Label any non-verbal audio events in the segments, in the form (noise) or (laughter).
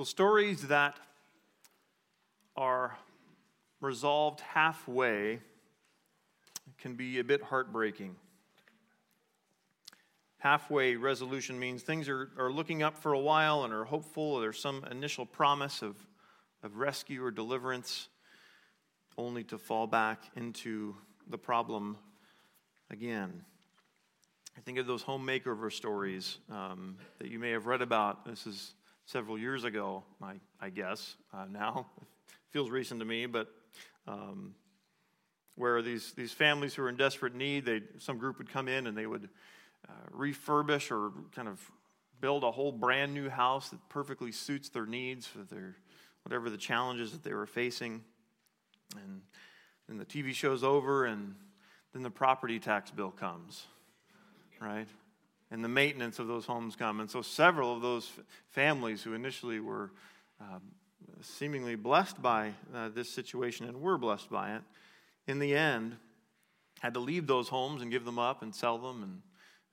Well, stories that are resolved halfway can be a bit heartbreaking. Halfway resolution means things are, are looking up for a while and are hopeful. There's some initial promise of, of rescue or deliverance, only to fall back into the problem again. I think of those home makeover stories um, that you may have read about. This is several years ago, I, I guess, uh, now. (laughs) Feels recent to me, but um, where these, these families who are in desperate need, they, some group would come in and they would uh, refurbish or kind of build a whole brand new house that perfectly suits their needs for their whatever the challenges that they were facing. And then the TV show's over, and then the property tax bill comes, right? And the maintenance of those homes come. And so several of those families who initially were uh, seemingly blessed by uh, this situation and were blessed by it, in the end, had to leave those homes and give them up and sell them and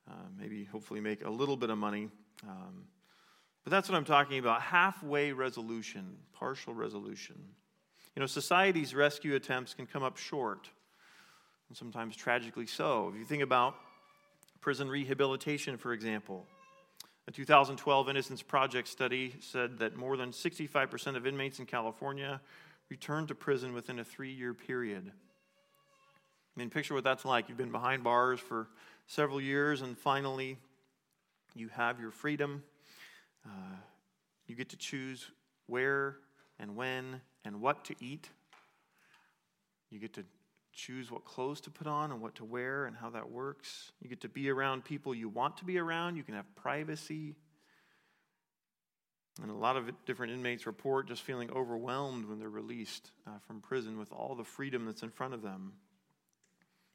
uh, maybe hopefully make a little bit of money. Um, but that's what I'm talking about halfway resolution, partial resolution. You know, society's rescue attempts can come up short, and sometimes tragically so. If you think about prison rehabilitation, for example, a 2012 Innocence Project study said that more than 65% of inmates in California returned to prison within a three year period. I mean, picture what that's like. You've been behind bars for several years, and finally, you have your freedom. Uh, you get to choose where and when and what to eat. You get to choose what clothes to put on and what to wear and how that works. You get to be around people you want to be around. You can have privacy. And a lot of different inmates report just feeling overwhelmed when they're released uh, from prison with all the freedom that's in front of them.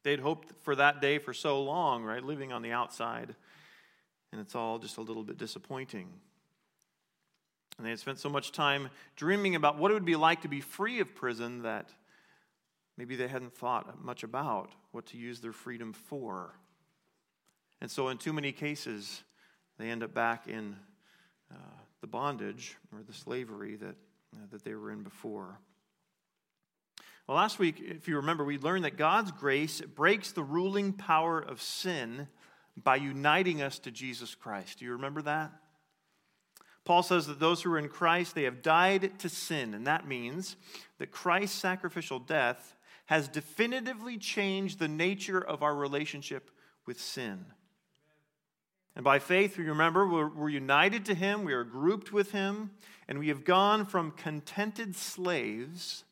They'd hoped for that day for so long, right? Living on the outside. And it's all just a little bit disappointing. And they had spent so much time dreaming about what it would be like to be free of prison that maybe they hadn't thought much about what to use their freedom for. And so, in too many cases, they end up back in uh, the bondage or the slavery that, uh, that they were in before. Well, last week, if you remember, we learned that God's grace breaks the ruling power of sin by uniting us to Jesus Christ. Do you remember that? Paul says that those who are in Christ, they have died to sin, and that means that Christ's sacrificial death has definitively changed the nature of our relationship with sin. And by faith, we remember we're, we're, united to Him, we are grouped with Him, and we have gone from contented slaves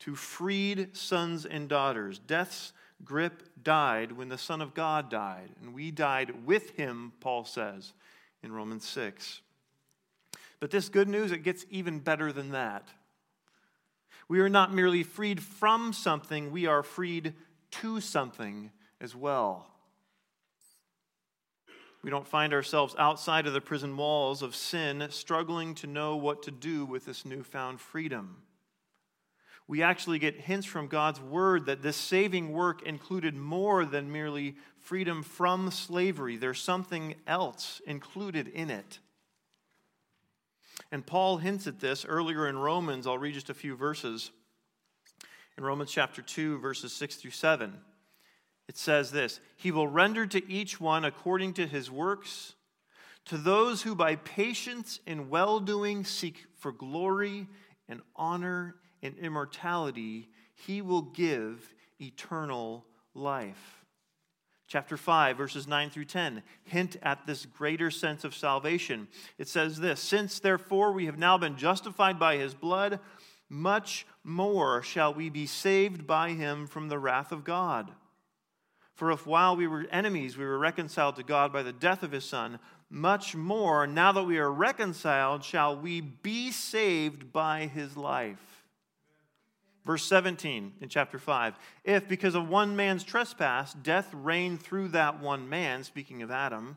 to freed sons and daughters. Death's grip died when the Son of God died, and we died with him, Paul says in Romans 6. But this good news, it gets even better than that. We are not merely freed from something, we are freed to something as well. We don't find ourselves outside of the prison walls of sin, struggling to know what to do with this newfound freedom we actually get hints from God's word that this saving work included more than merely freedom from slavery. There's something else included in it. And Paul hints at this earlier in Romans. I'll read just a few verses. In Romans chapter 2, verses 6 through 7, it says this He will render to each one according to his works. To those who by patience and well doing seek for glory and honor and immortality, he will give eternal life. Chapter 5, verses 9 through 10 hint at this greater sense of salvation. It says this Since therefore we have now been justified by his blood, much more shall we be saved by him from the wrath of God. For if while we were enemies we were reconciled to God by the death of his Son, much more, now that we are reconciled, shall we be saved by his life. Verse 17 in chapter 5 If because of one man's trespass death reigned through that one man, speaking of Adam,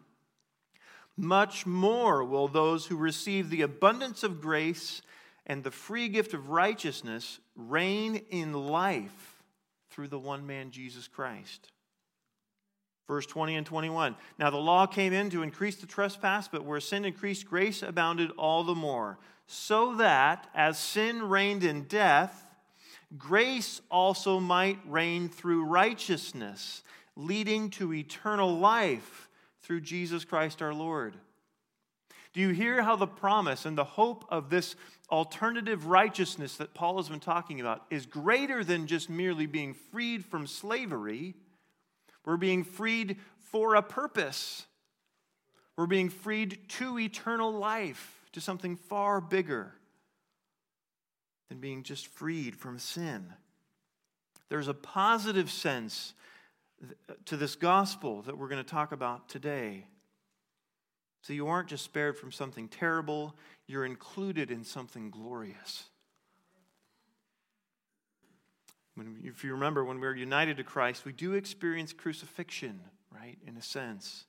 much more will those who receive the abundance of grace and the free gift of righteousness reign in life through the one man, Jesus Christ. Verse 20 and 21. Now the law came in to increase the trespass, but where sin increased, grace abounded all the more so that, as sin reigned in death, grace also might reign through righteousness, leading to eternal life through Jesus Christ our Lord. Do you hear how the promise and the hope of this alternative righteousness that Paul has been talking about is greater than just merely being freed from slavery? We're being freed for a purpose. We're being freed to eternal life, to something far bigger than being just freed from sin. There's a positive sense to this gospel that we're going to talk about today. So you aren't just spared from something terrible, you're included in something glorious. When, if you remember, when we're united to Christ, we do experience crucifixion, right, in a sense.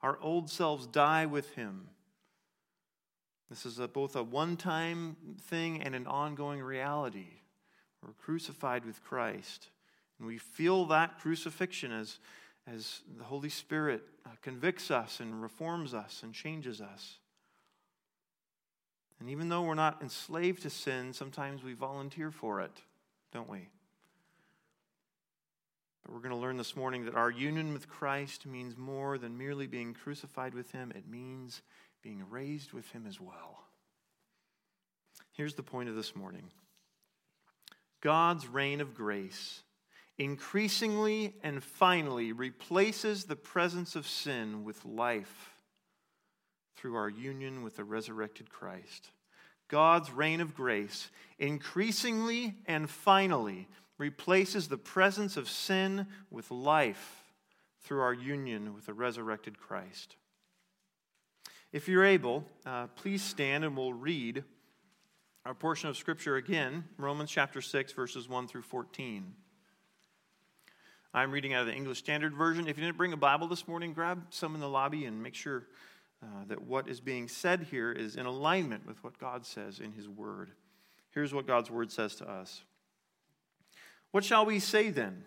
Our old selves die with him. This is a, both a one time thing and an ongoing reality. We're crucified with Christ. And we feel that crucifixion as, as the Holy Spirit uh, convicts us and reforms us and changes us. And even though we're not enslaved to sin, sometimes we volunteer for it, don't we? But we're going to learn this morning that our union with Christ means more than merely being crucified with Him, it means being raised with him as well. Here's the point of this morning God's reign of grace increasingly and finally replaces the presence of sin with life through our union with the resurrected Christ. God's reign of grace increasingly and finally replaces the presence of sin with life through our union with the resurrected Christ. If you're able, uh, please stand and we'll read our portion of Scripture again, Romans chapter 6, verses 1 through 14. I'm reading out of the English Standard Version. If you didn't bring a Bible this morning, grab some in the lobby and make sure uh, that what is being said here is in alignment with what God says in His Word. Here's what God's Word says to us What shall we say then?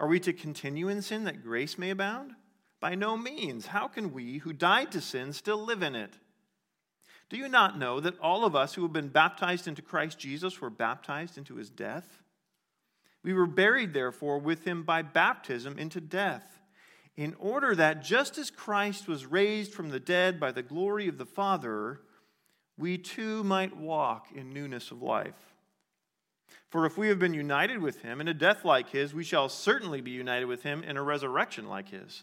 Are we to continue in sin that grace may abound? By no means. How can we who died to sin still live in it? Do you not know that all of us who have been baptized into Christ Jesus were baptized into his death? We were buried, therefore, with him by baptism into death, in order that just as Christ was raised from the dead by the glory of the Father, we too might walk in newness of life. For if we have been united with him in a death like his, we shall certainly be united with him in a resurrection like his.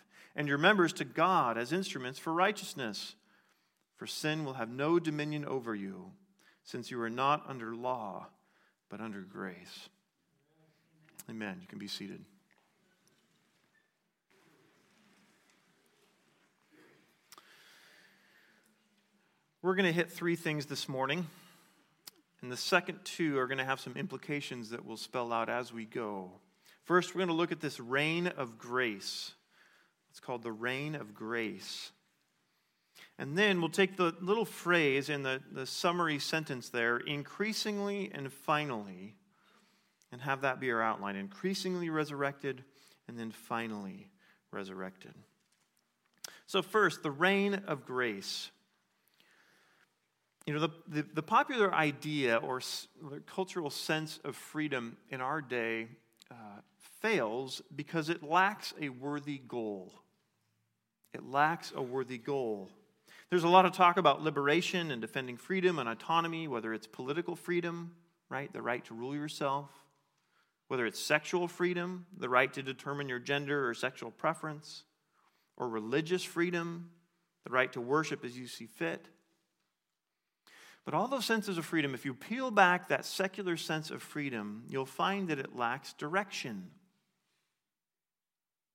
and your members to God as instruments for righteousness. For sin will have no dominion over you, since you are not under law, but under grace. Amen. You can be seated. We're going to hit three things this morning. And the second two are going to have some implications that we'll spell out as we go. First, we're going to look at this reign of grace. It's called the reign of grace. And then we'll take the little phrase in the, the summary sentence there, increasingly and finally, and have that be our outline. Increasingly resurrected, and then finally resurrected. So, first, the reign of grace. You know, the, the, the popular idea or cultural sense of freedom in our day uh, fails because it lacks a worthy goal. It lacks a worthy goal. There's a lot of talk about liberation and defending freedom and autonomy, whether it's political freedom, right? The right to rule yourself, whether it's sexual freedom, the right to determine your gender or sexual preference, or religious freedom, the right to worship as you see fit. But all those senses of freedom, if you peel back that secular sense of freedom, you'll find that it lacks direction.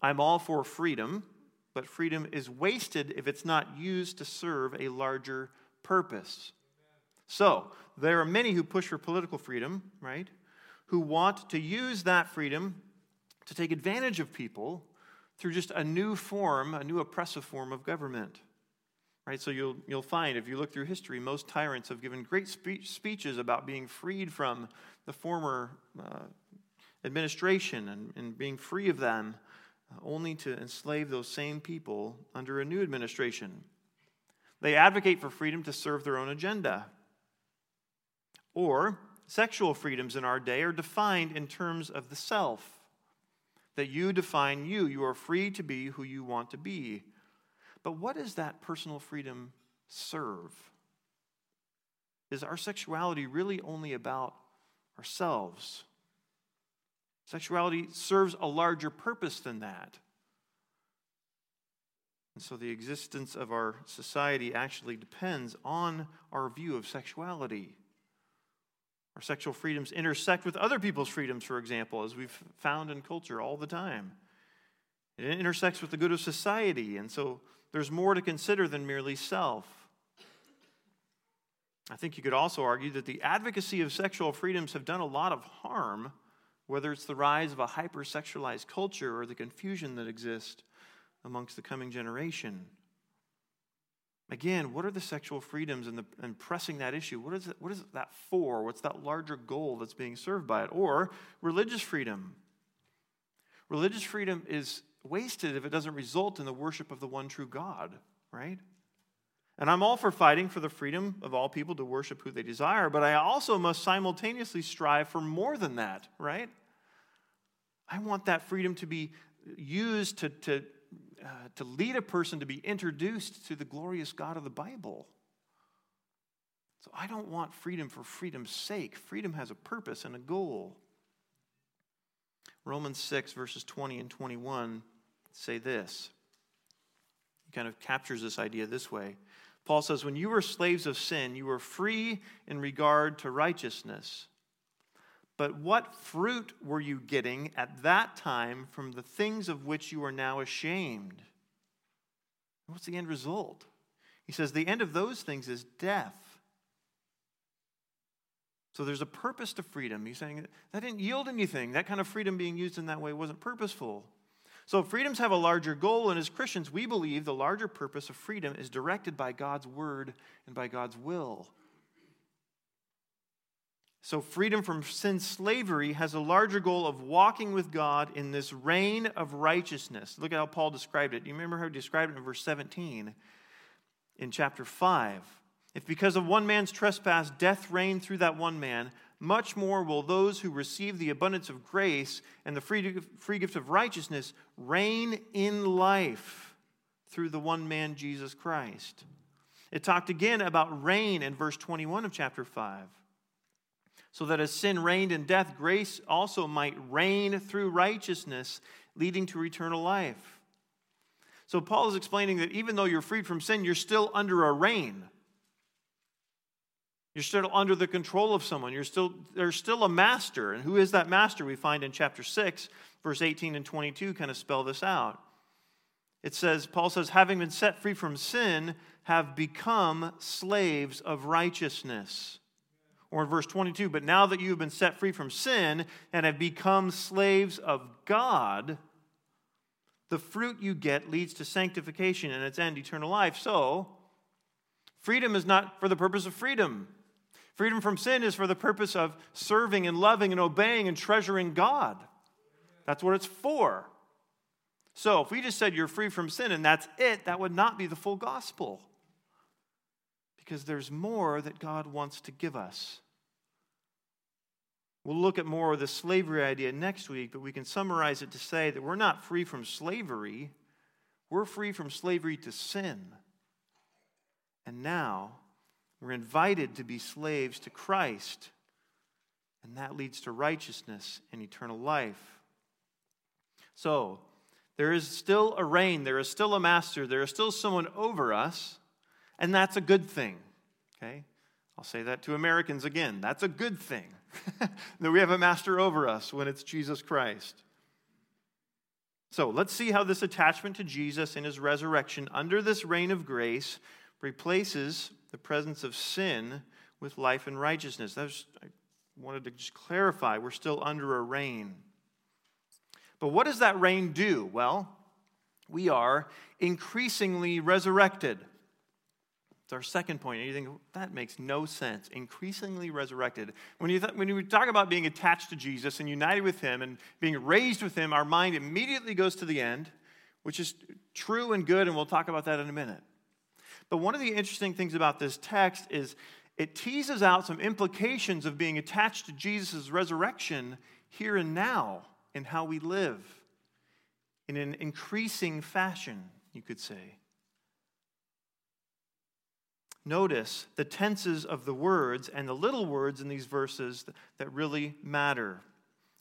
I'm all for freedom, but freedom is wasted if it's not used to serve a larger purpose. So, there are many who push for political freedom, right? Who want to use that freedom to take advantage of people through just a new form, a new oppressive form of government. Right? So you'll, you'll find, if you look through history, most tyrants have given great speech, speeches about being freed from the former uh, administration and, and being free of them, Uh, only to enslave those same people under a new administration. They advocate for freedom to serve their own agenda. Or sexual freedoms in our day are defined in terms of the self. That you define you. You are free to be who you want to be. But what does that personal freedom serve? Is our sexuality really only about ourselves? Sexuality serves a larger purpose than that. And so the existence of our society actually depends on our view of sexuality. Our sexual freedoms intersect with other people's freedoms, for example, as we've found in culture all the time. It intersects with the good of society. And so there's more to consider than merely self. I think you could also argue that the advocacy of sexual freedoms have done a lot of harm, whether it's the rise of a hypersexualized culture or the confusion that exists amongst the coming generation. Again, what are the sexual freedoms and, the, and pressing that issue? What is, it, what is that for? What's that larger goal that's being served by it? Or religious freedom. Religious freedom is wasted if it doesn't result in the worship of the one true God, right? And I'm all for fighting for the freedom of all people to worship who they desire, but I also must simultaneously strive for more than that, right? I want that freedom to be used to, to, uh, to lead a person to be introduced to the glorious God of the Bible. So I don't want freedom for freedom's sake. Freedom has a purpose and a goal. Romans 6, verses 20 and 21 say this. He kind of captures this idea this way. Paul says, When you were slaves of sin, you were free in regard to righteousness. But what fruit were you getting at that time from the things of which you are now ashamed? What's the end result? He says, The end of those things is death. So there's a purpose to freedom. He's saying that didn't yield anything. That kind of freedom being used in that way wasn't purposeful. So freedoms have a larger goal, and as Christians, we believe the larger purpose of freedom is directed by God's word and by God's will. So, freedom from sin slavery has a larger goal of walking with God in this reign of righteousness. Look at how Paul described it. You remember how he described it in verse 17 in chapter 5. If because of one man's trespass death reigned through that one man, much more will those who receive the abundance of grace and the free, free gift of righteousness reign in life through the one man, Jesus Christ. It talked again about reign in verse 21 of chapter 5. So that as sin reigned in death, grace also might reign through righteousness, leading to eternal life. So Paul is explaining that even though you're freed from sin, you're still under a reign. You're still under the control of someone. You're still, there's still a master. And who is that master? We find in chapter 6, verse 18 and 22 kind of spell this out. It says, Paul says, having been set free from sin, have become slaves of righteousness. Or in verse 22, but now that you have been set free from sin and have become slaves of God, the fruit you get leads to sanctification and its end, eternal life. So, freedom is not for the purpose of freedom. Freedom from sin is for the purpose of serving and loving and obeying and treasuring God. That's what it's for. So, if we just said you're free from sin and that's it, that would not be the full gospel. Because there's more that God wants to give us. We'll look at more of the slavery idea next week, but we can summarize it to say that we're not free from slavery, we're free from slavery to sin. And now, we're invited to be slaves to Christ. and that leads to righteousness and eternal life. So, there is still a reign, there is still a master, there is still someone over us, and that's a good thing. Okay? I'll say that to Americans again. That's a good thing (laughs) that we have a master over us when it's Jesus Christ. So let's see how this attachment to Jesus and his resurrection under this reign of grace replaces the presence of sin with life and righteousness. Was, I wanted to just clarify we're still under a reign. But what does that reign do? Well, we are increasingly resurrected. It's our second point. And you think, that makes no sense. Increasingly resurrected. When you, th- when you talk about being attached to Jesus and united with Him and being raised with Him, our mind immediately goes to the end, which is true and good, and we'll talk about that in a minute. But one of the interesting things about this text is it teases out some implications of being attached to Jesus' resurrection here and now in how we live in an increasing fashion, you could say. Notice the tenses of the words and the little words in these verses that really matter.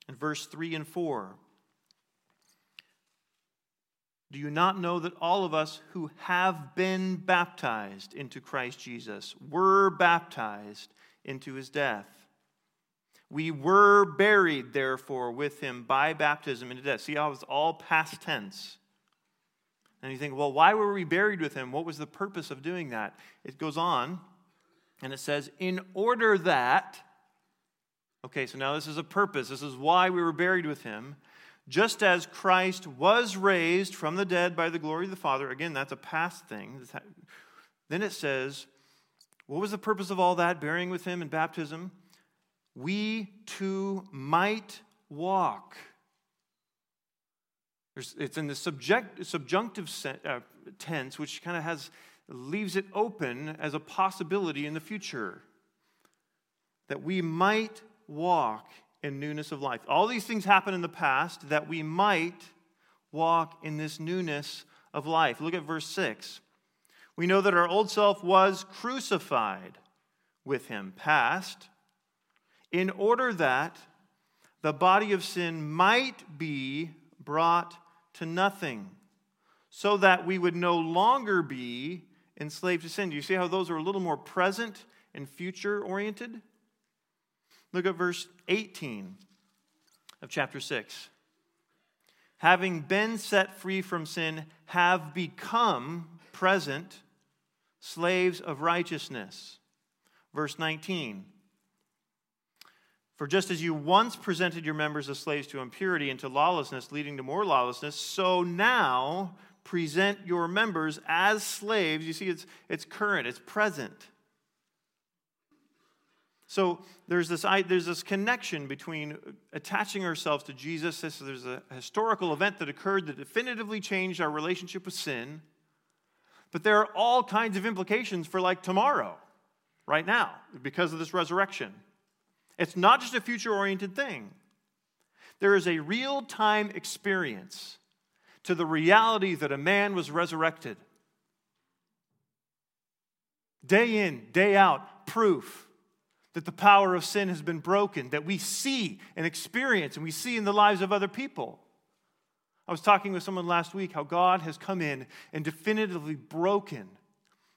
In verse 3 and 4, do you not know that all of us who have been baptized into Christ Jesus were baptized into his death? We were buried, therefore, with him by baptism into death. See how it's all past tense. And you think, well, why were we buried with him? What was the purpose of doing that? It goes on and it says, in order that, okay, so now this is a purpose. This is why we were buried with him. Just as Christ was raised from the dead by the glory of the Father, again, that's a past thing. Then it says, what was the purpose of all that, burying with him in baptism? We too might walk it's in the subject, subjunctive uh, tense, which kind of has leaves it open as a possibility in the future that we might walk in newness of life. All these things happen in the past that we might walk in this newness of life. Look at verse 6. We know that our old self was crucified with him, past, in order that the body of sin might be brought to nothing, so that we would no longer be enslaved to sin. Do you see how those are a little more present and future oriented? Look at verse 18 of chapter 6. Having been set free from sin, have become present slaves of righteousness. Verse 19. For just as you once presented your members as slaves to impurity and to lawlessness, leading to more lawlessness, so now present your members as slaves. You see, it's, it's current, it's present. So there's this, there's this connection between attaching ourselves to Jesus. This, there's a historical event that occurred that definitively changed our relationship with sin. But there are all kinds of implications for like tomorrow, right now, because of this resurrection. It's not just a future oriented thing. There is a real time experience to the reality that a man was resurrected. Day in, day out, proof that the power of sin has been broken, that we see and experience and we see in the lives of other people. I was talking with someone last week how God has come in and definitively broken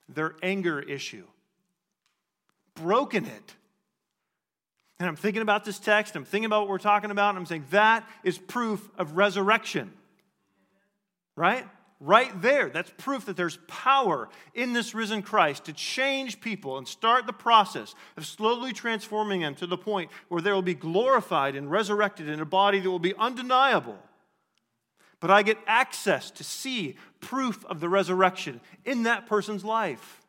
their anger issue, broken it and I'm thinking about this text, I'm thinking about what we're talking about, and I'm saying that is proof of resurrection. Right? Right there. That's proof that there's power in this risen Christ to change people and start the process of slowly transforming them to the point where they will be glorified and resurrected in a body that will be undeniable. But I get access to see proof of the resurrection in that person's life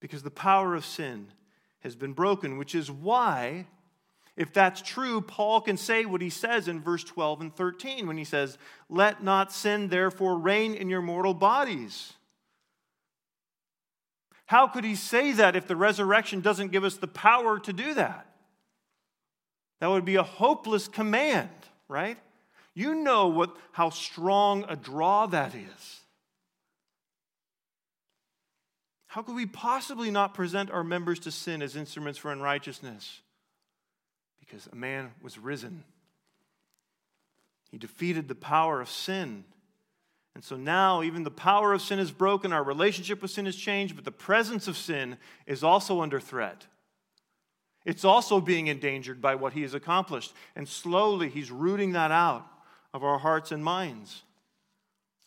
because the power of sin has been broken, which is why, if that's true, Paul can say what he says in verse 12 and 13 when he says, Let not sin therefore reign in your mortal bodies. How could he say that if the resurrection doesn't give us the power to do that? That would be a hopeless command, right? You know what, how strong a draw that is. How could we possibly not present our members to sin as instruments for unrighteousness? Because a man was risen. He defeated the power of sin. And so now, even the power of sin is broken, our relationship with sin has changed, but the presence of sin is also under threat. It's also being endangered by what he has accomplished. And slowly, he's rooting that out of our hearts and minds.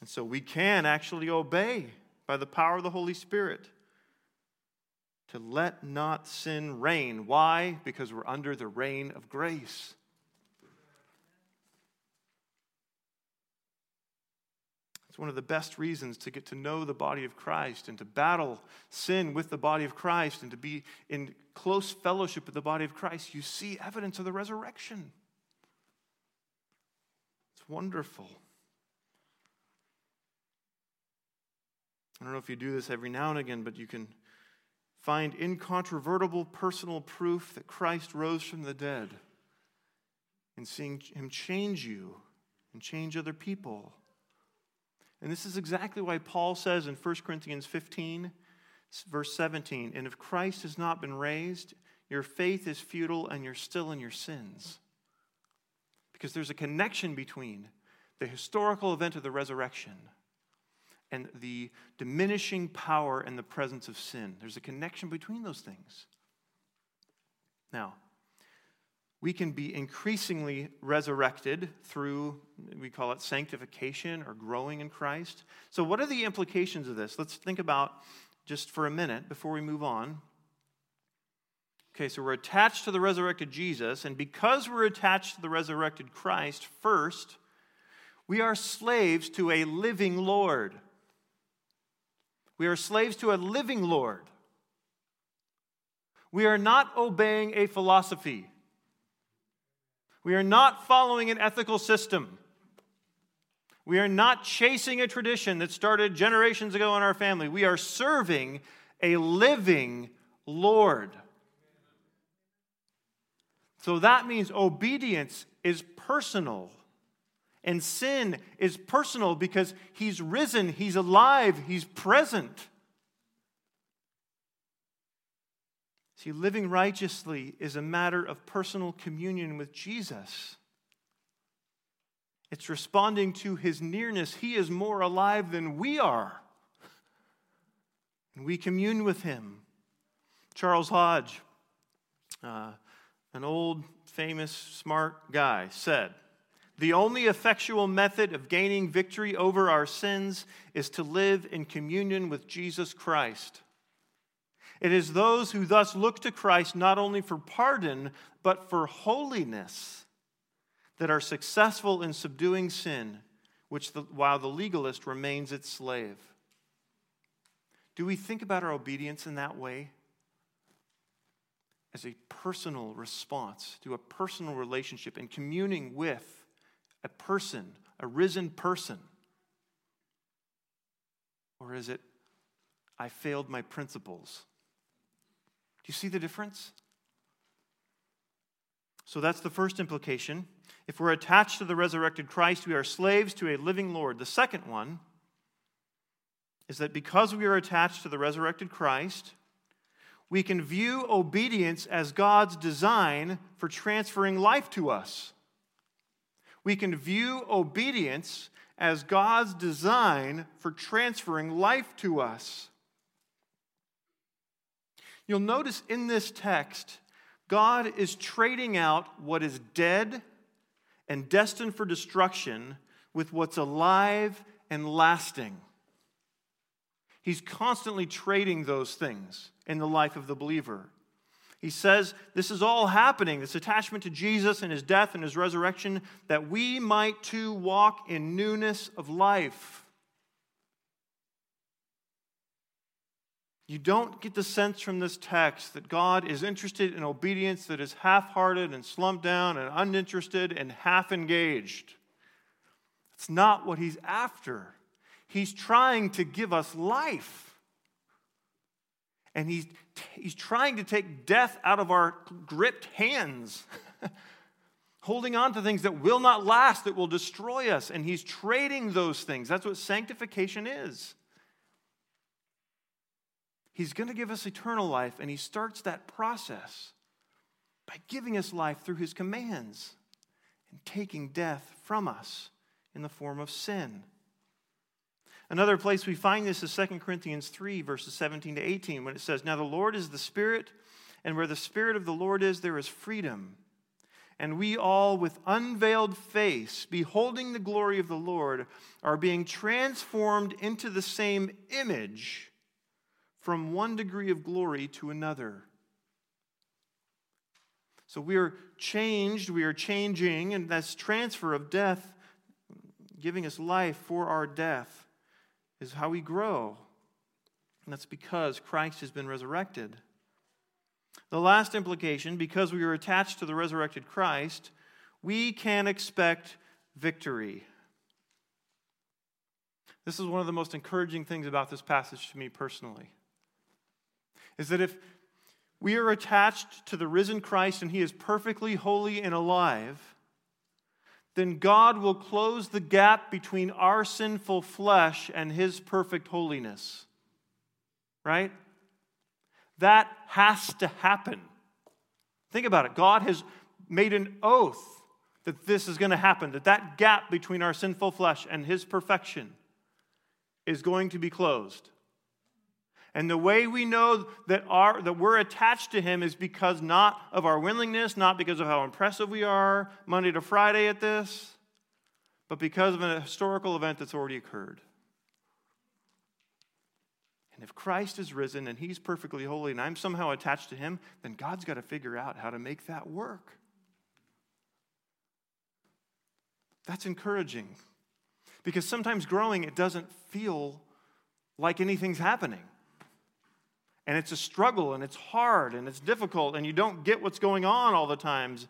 And so we can actually obey by the power of the Holy Spirit to let not sin reign. Why? Because we're under the reign of grace. It's one of the best reasons to get to know the body of Christ and to battle sin with the body of Christ and to be in close fellowship with the body of Christ. You see evidence of the resurrection. It's wonderful. I don't know if you do this every now and again, but you can find incontrovertible personal proof that Christ rose from the dead and seeing him change you and change other people. And this is exactly why Paul says in 1 Corinthians 15, verse 17, and if Christ has not been raised, your faith is futile and you're still in your sins. Because there's a connection between the historical event of the resurrection and the diminishing power and the presence of sin. There's a connection between those things. Now, we can be increasingly resurrected through, we call it sanctification or growing in Christ. So, what are the implications of this? Let's think about just for a minute before we move on. Okay, so we're attached to the resurrected Jesus, and because we're attached to the resurrected Christ, first, we are slaves to a living Lord. We are slaves to a living Lord. We are not obeying a philosophy. We are not following an ethical system. We are not chasing a tradition that started generations ago in our family. We are serving a living Lord. So that means obedience is personal. And sin is personal because he's risen, he's alive, he's present. See, living righteously is a matter of personal communion with Jesus. It's responding to his nearness. He is more alive than we are. And we commune with him. Charles Hodge, uh, an old, famous, smart guy, said, The only effectual method of gaining victory over our sins is to live in communion with Jesus Christ. It is those who thus look to Christ not only for pardon, but for holiness that are successful in subduing sin, which the, while the legalist remains its slave. Do we think about our obedience in that way? As a personal response to a personal relationship and communing with a person, a risen person? Or is it, I failed my principles? Do you see the difference? So that's the first implication. If we're attached to the resurrected Christ, we are slaves to a living Lord. The second one is that because we are attached to the resurrected Christ, we can view obedience as God's design for transferring life to us. We can view obedience as God's design for transferring life to us. You'll notice in this text, God is trading out what is dead and destined for destruction with what's alive and lasting. He's constantly trading those things in the life of the believer. He says this is all happening, this attachment to Jesus and his death and his resurrection, that we might too walk in newness of life. You don't get the sense from this text that God is interested in obedience that is half hearted and slumped down and uninterested and half engaged. It's not what He's after. He's trying to give us life. And He's, he's trying to take death out of our gripped hands, (laughs) holding on to things that will not last, that will destroy us. And He's trading those things. That's what sanctification is. He's going to give us eternal life, and He starts that process by giving us life through his commands and taking death from us in the form of sin. Another place we find this is 2 Corinthians 3, verses 17 to 18, when it says, Now the Lord is the Spirit, and where the Spirit of the Lord is, there is freedom. And we all, with unveiled face, beholding the glory of the Lord, are being transformed into the same image from one degree of glory to another. So we are changed, we are changing, and that's transfer of death, giving us life for our death, is how we grow. And that's because Christ has been resurrected. The last implication, because we are attached to the resurrected Christ, we can expect victory. This is one of the most encouraging things about this passage to me personally. Is that if we are attached to the risen Christ and he is perfectly holy and alive, then God will close the gap between our sinful flesh and his perfect holiness. Right? That has to happen. Think about it. God has made an oath that this is going to happen, that that gap between our sinful flesh and his perfection is going to be closed. And the way we know that, our, that we're attached to him is because not of our willingness, not because of how impressive we are Monday to Friday at this, but because of a historical event that's already occurred. And if Christ is risen and he's perfectly holy and I'm somehow attached to him, then God's got to figure out how to make that work. That's encouraging. Because sometimes growing, it doesn't feel like anything's happening. And it's a struggle and it's hard and it's difficult and you don't get what's going on all the times.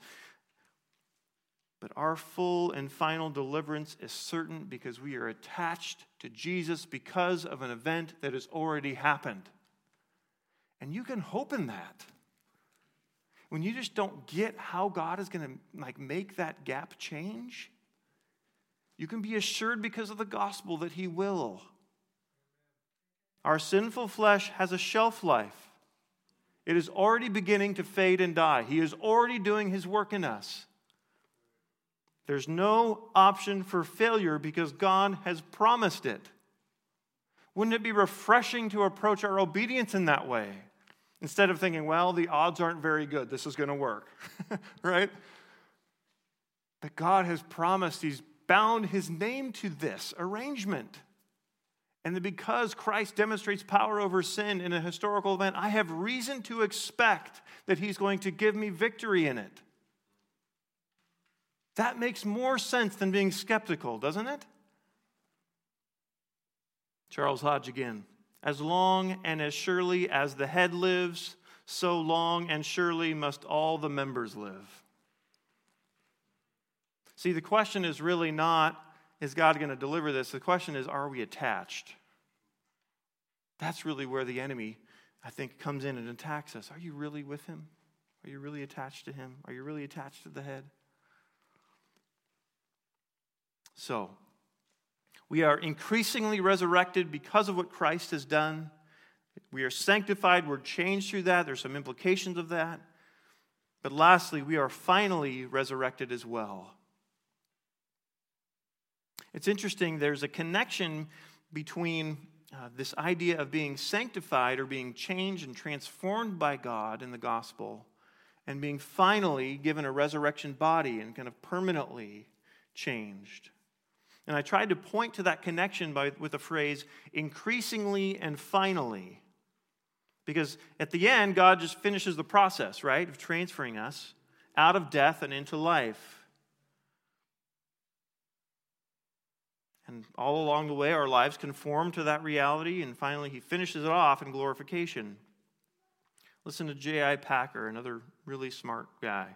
But our full and final deliverance is certain because we are attached to Jesus because of an event that has already happened. And you can hope in that. When you just don't get how God is going to like make that gap change, you can be assured because of the gospel that he will. Our sinful flesh has a shelf life. It is already beginning to fade and die. He is already doing his work in us. There's no option for failure because God has promised it. Wouldn't it be refreshing to approach our obedience in that way? Instead of thinking, well, the odds aren't very good, this is going to work, (laughs) right? But God has promised, He's bound His name to this arrangement. And that because Christ demonstrates power over sin in a historical event, I have reason to expect that He's going to give me victory in it. That makes more sense than being skeptical, doesn't it? Charles Hodge again. As long and as surely as the head lives, so long and surely must all the members live. See, the question is really not, is God going to deliver this? The question is, are we attached? That's really where the enemy, I think, comes in and attacks us. Are you really with him? Are you really attached to him? Are you really attached to the head? So, we are increasingly resurrected because of what Christ has done. We are sanctified, we're changed through that. There's some implications of that. But lastly, we are finally resurrected as well. It's interesting, there's a connection between uh, this idea of being sanctified or being changed and transformed by God in the gospel and being finally given a resurrection body and kind of permanently changed. And I tried to point to that connection by, with the phrase increasingly and finally. Because at the end, God just finishes the process, right, of transferring us out of death and into life. And all along the way, our lives conform to that reality, and finally, He finishes it off in glorification. Listen to J.I. Packer, another really smart guy.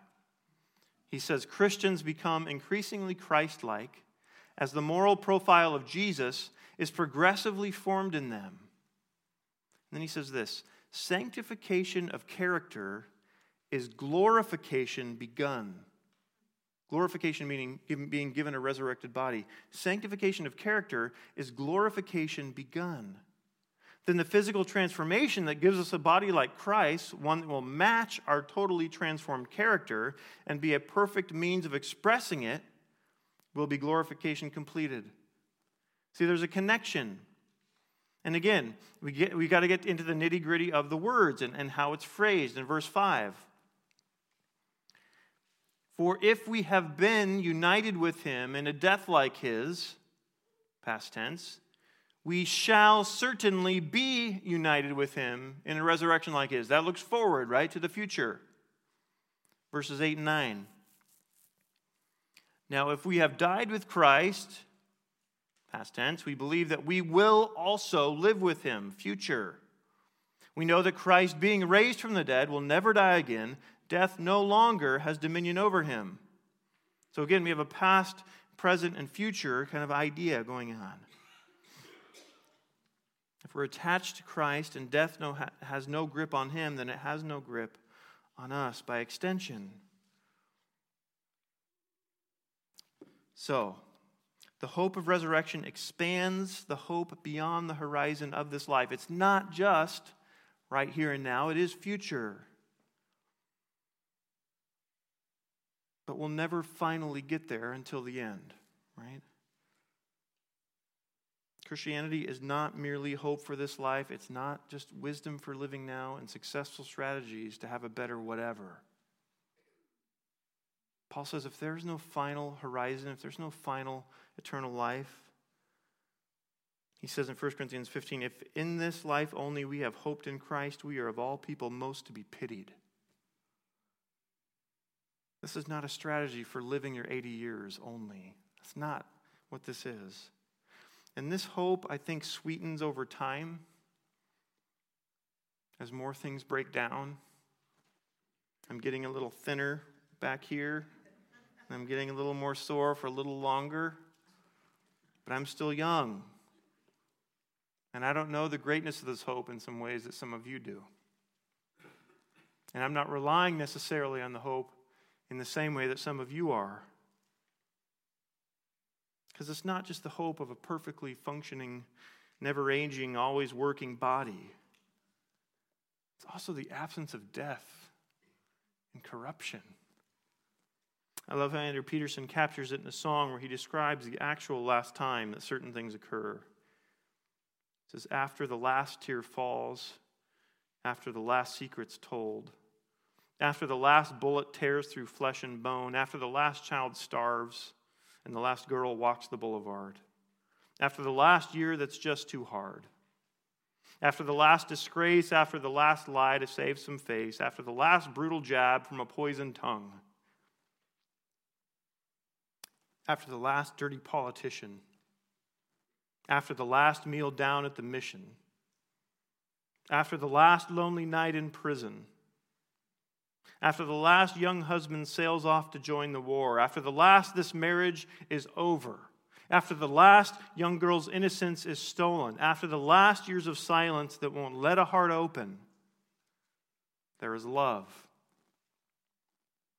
He says Christians become increasingly Christ like as the moral profile of Jesus is progressively formed in them. And then he says this sanctification of character is glorification begun. Glorification meaning being given a resurrected body. Sanctification of character is glorification begun. then the physical transformation that gives us a body like Christ, one that will match our totally transformed character and be a perfect means of expressing it, will be glorification completed. See, there's a connection. And again, we, get, we got to get into the nitty gritty of the words and, and how it's phrased in verse 5. For if we have been united with him in a death like his, past tense, we shall certainly be united with him in a resurrection like his. That looks forward, right, to the future. Verses 8 and 9. Now, if we have died with Christ, past tense, we believe that we will also live with him, future. We know that Christ, being raised from the dead, will never die again. Death no longer has dominion over him. So, again, we have a past, present, and future kind of idea going on. If we're attached to Christ and death no, has no grip on him, then it has no grip on us by extension. So, the hope of resurrection expands the hope beyond the horizon of this life. It's not just right here and now, it is future. But we'll never finally get there until the end, right? Christianity is not merely hope for this life, it's not just wisdom for living now and successful strategies to have a better whatever. Paul says if there's no final horizon, if there's no final eternal life, he says in 1 Corinthians 15, if in this life only we have hoped in Christ, we are of all people most to be pitied. This is not a strategy for living your 80 years only. That's not what this is. And this hope, I think, sweetens over time as more things break down. I'm getting a little thinner back here. I'm getting a little more sore for a little longer, but I'm still young. And I don't know the greatness of this hope in some ways that some of you do. And I'm not relying necessarily on the hope in the same way that some of you are. Because it's not just the hope of a perfectly functioning, never aging, always working body, it's also the absence of death and corruption. I love how Andrew Peterson captures it in a song where he describes the actual last time that certain things occur. It says, After the last tear falls, after the last secret's told, after the last bullet tears through flesh and bone, after the last child starves, and the last girl walks the boulevard, after the last year that's just too hard, after the last disgrace, after the last lie to save some face, after the last brutal jab from a poisoned tongue after the last dirty politician, after the last meal down at the mission, after the last lonely night in prison, after the last young husband sails off to join the war, after the last this marriage is over, after the last young girl's innocence is stolen, after the last years of silence that won't let a heart open, there is love.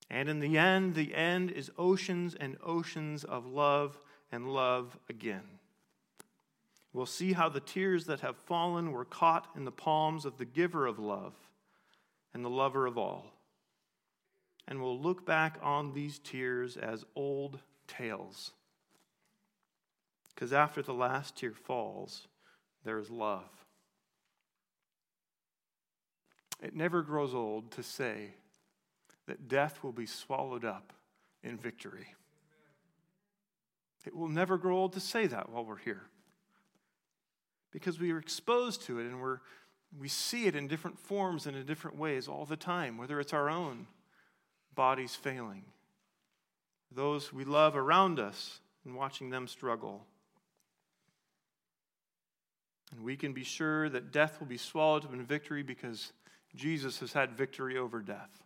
And in the end, the end is oceans and oceans of love and love again. We'll see how the tears that have fallen were caught in the palms of the giver of love and the lover of all. And we'll look back on these tears as old tales. Because after the last tear falls, there is love. It never grows old to say, that death will be swallowed up in victory. It will never grow old to say that while we're here. Because we are exposed to it and we're, we see it in different forms and in different ways all the time, whether it's our own bodies failing, those we love around us and watching them struggle. And we can be sure that death will be swallowed up in victory because Jesus has had victory over death.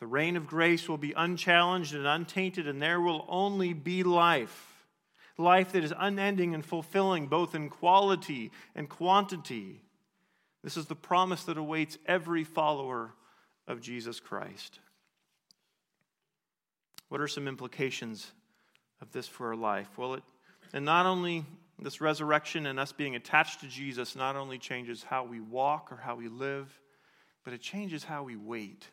The reign of grace will be unchallenged and untainted, and there will only be life. Life that is unending and fulfilling, both in quality and quantity. This is the promise that awaits every follower of Jesus Christ. What are some implications of this for our life? Well, it, it not only this resurrection and us being attached to Jesus not only changes how we walk or how we live, but it changes how we wait.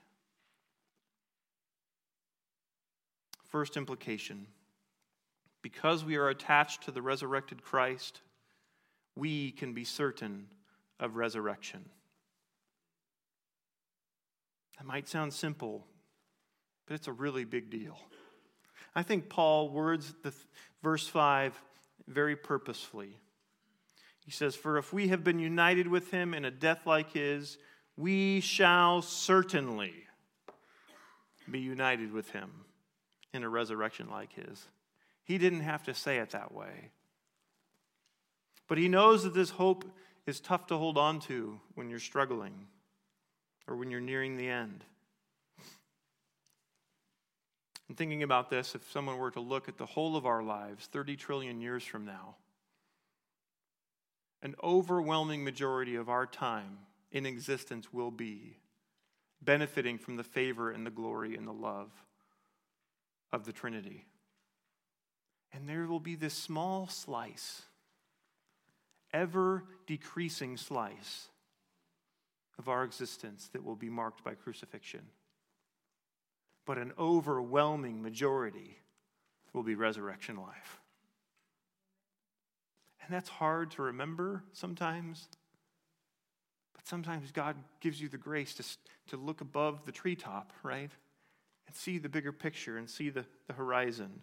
First implication because we are attached to the resurrected Christ, we can be certain of resurrection. That might sound simple, but it's a really big deal. I think Paul words the th- verse 5 very purposefully. He says, For if we have been united with him in a death like his, we shall certainly be united with him in a resurrection like his. He didn't have to say it that way. But he knows that this hope is tough to hold on to when you're struggling or when you're nearing the end. And thinking about this, if someone were to look at the whole of our lives 30 trillion years from now, an overwhelming majority of our time in existence will be benefiting from the favor and the glory and the love of the Trinity. And there will be this small slice, ever decreasing slice of our existence that will be marked by crucifixion but an overwhelming majority will be resurrection life. And that's hard to remember sometimes. But sometimes God gives you the grace to, to look above the treetop, right? And see the bigger picture and see the, the horizon.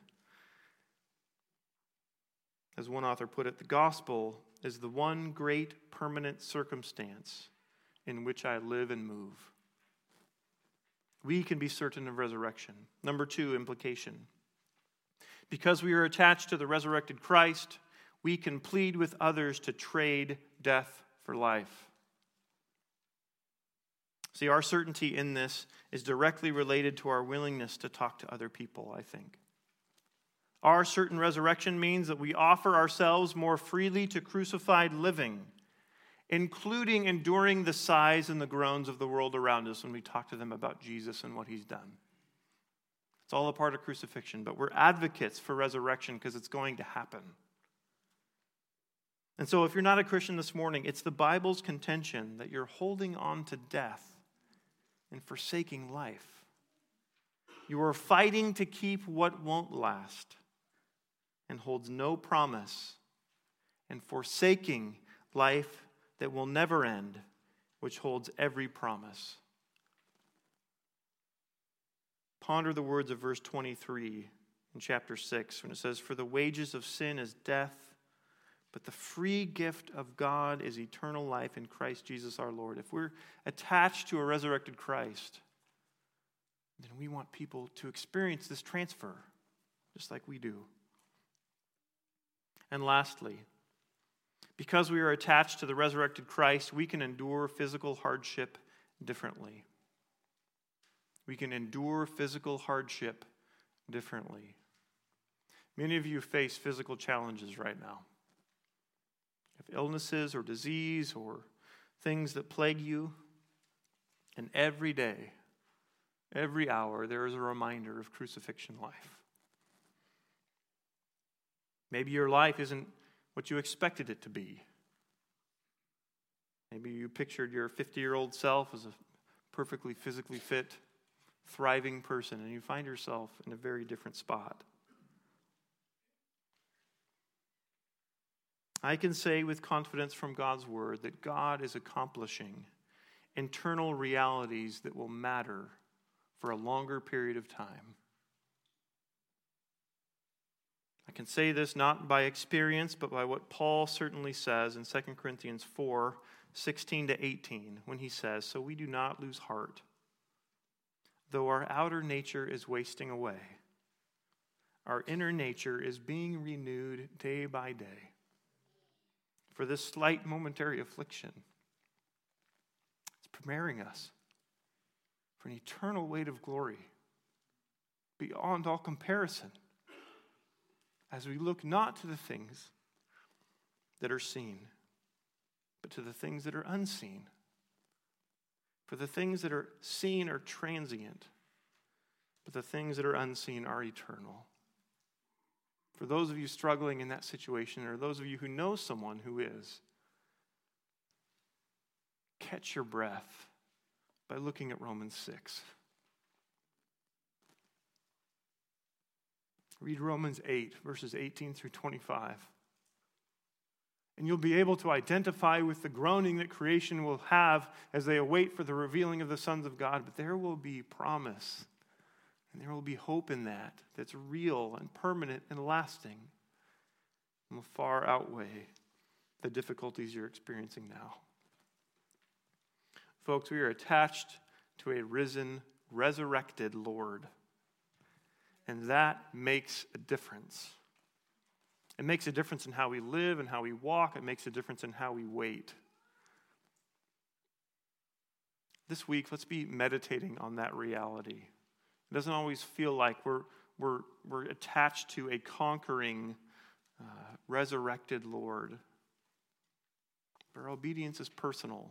As one author put it, the gospel is the one great permanent circumstance in which I live and move. We can be certain of resurrection. Number two, implication. Because we are attached to the resurrected Christ, we can plead with others to trade death for life. See, our certainty in this is directly related to our willingness to talk to other people, I think. Our certain resurrection means that we offer ourselves more freely to crucified living including enduring the sighs and the groans of the world around us when we talk to them about Jesus and what he's done. It's all a part of crucifixion, but we're advocates for resurrection because it's going to happen. And so, if you're not a Christian this morning, it's the Bible's contention that you're holding on to death and forsaking life. You are fighting to keep what won't last and holds no promise, and forsaking life that will never end, which holds every promise. Ponder the words of verse 23 in chapter 6 when it says, For the wages of sin is death, but the free gift of God is eternal life in Christ Jesus our Lord. If we're attached to a resurrected Christ, then we want people to experience this transfer, just like we do. And lastly, because we are attached to the resurrected Christ, we can endure physical hardship differently. We can endure physical hardship differently. Many of you face physical challenges right now. If illnesses or disease or things that plague you, and every day, every hour, there is a reminder of crucifixion life. Maybe your life isn't what you expected it to be. Maybe you pictured your 50 year old self as a perfectly physically fit, thriving person, and you find yourself in a very different spot. I can say with confidence from God's word that God is accomplishing internal realities that will matter for a longer period of time. I can say this not by experience, but by what Paul certainly says in 2 Corinthians 4 16 to 18, when he says, So we do not lose heart. Though our outer nature is wasting away, our inner nature is being renewed day by day. For this slight momentary affliction, it's preparing us for an eternal weight of glory beyond all comparison as we look not to the things that are seen, but to the things that are unseen. For the things that are seen are transient, but the things that are unseen are eternal. For those of you struggling in that situation, or those of you who know someone who is, catch your breath by looking at Romans 6. Read Romans 8, verses 18 through 25. And you'll be able to identify with the groaning that creation will have as they await for the revealing of the sons of God. But there will be promise, and there will be hope in that that's real and permanent and lasting, and will far outweigh the difficulties you're experiencing now. Folks, we are attached to a risen, resurrected Lord. And that makes a difference. It makes a difference in how we live and how we walk. It makes a difference in how we wait. This week, let's be meditating on that reality. It doesn't always feel like we're, we're, we're attached to a conquering, uh, resurrected Lord. But our obedience is personal.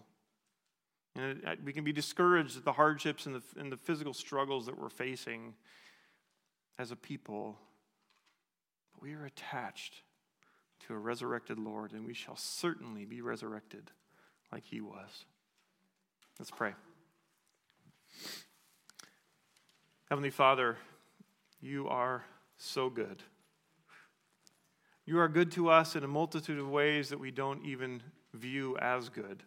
And we can be discouraged at the hardships and the, and the physical struggles that we're facing as a people. But we are attached to a resurrected Lord, and we shall certainly be resurrected like he was. Let's pray. Heavenly Father, you are so good. You are good to us in a multitude of ways that we don't even view as good.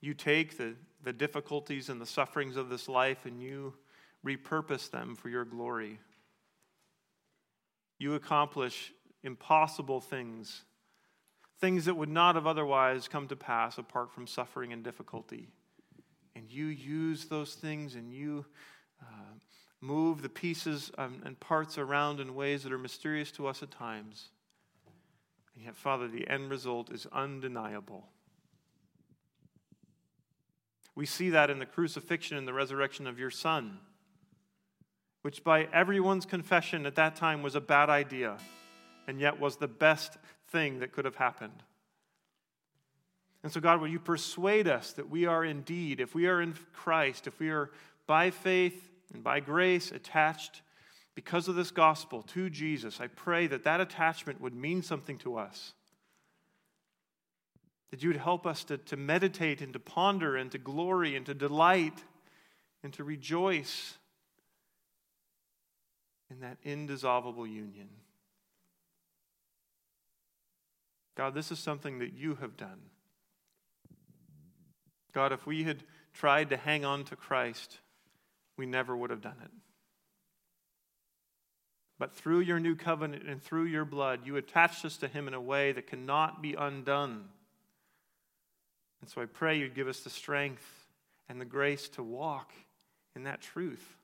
You take the, the difficulties and the sufferings of this life and you repurpose them for your glory. You accomplish impossible things, things that would not have otherwise come to pass apart from suffering and difficulty. And you use those things and you uh, move the pieces and parts around in ways that are mysterious to us at times. And yet, Father, the end result is undeniable. We see that in the crucifixion and the resurrection of your Son, which by everyone's confession at that time was a bad idea, and yet was the best thing that could have happened. And so, God, will you persuade us that we are indeed, if we are in Christ, if we are by faith and by grace attached because of this gospel to Jesus, I pray that that attachment would mean something to us that you would help us to, to meditate and to ponder and to glory and to delight and to rejoice in that indissoluble union. God, this is something that you have done. God, if we had tried to hang on to Christ, we never would have done it. But through your new covenant and through your blood, you attached us to him in a way that cannot be undone. And so I pray you'd give us the strength and the grace to walk in that truth.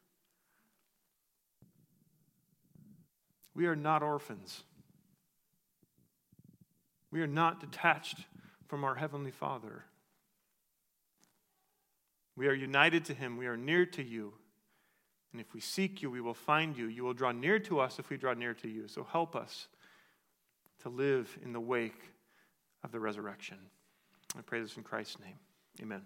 We are not orphans. We are not detached from our Heavenly Father. We are united to Him. We are near to you. And if we seek you, we will find you. You will draw near to us if we draw near to you. So help us to live in the wake of the resurrection. I pray this in Christ's name. Amen.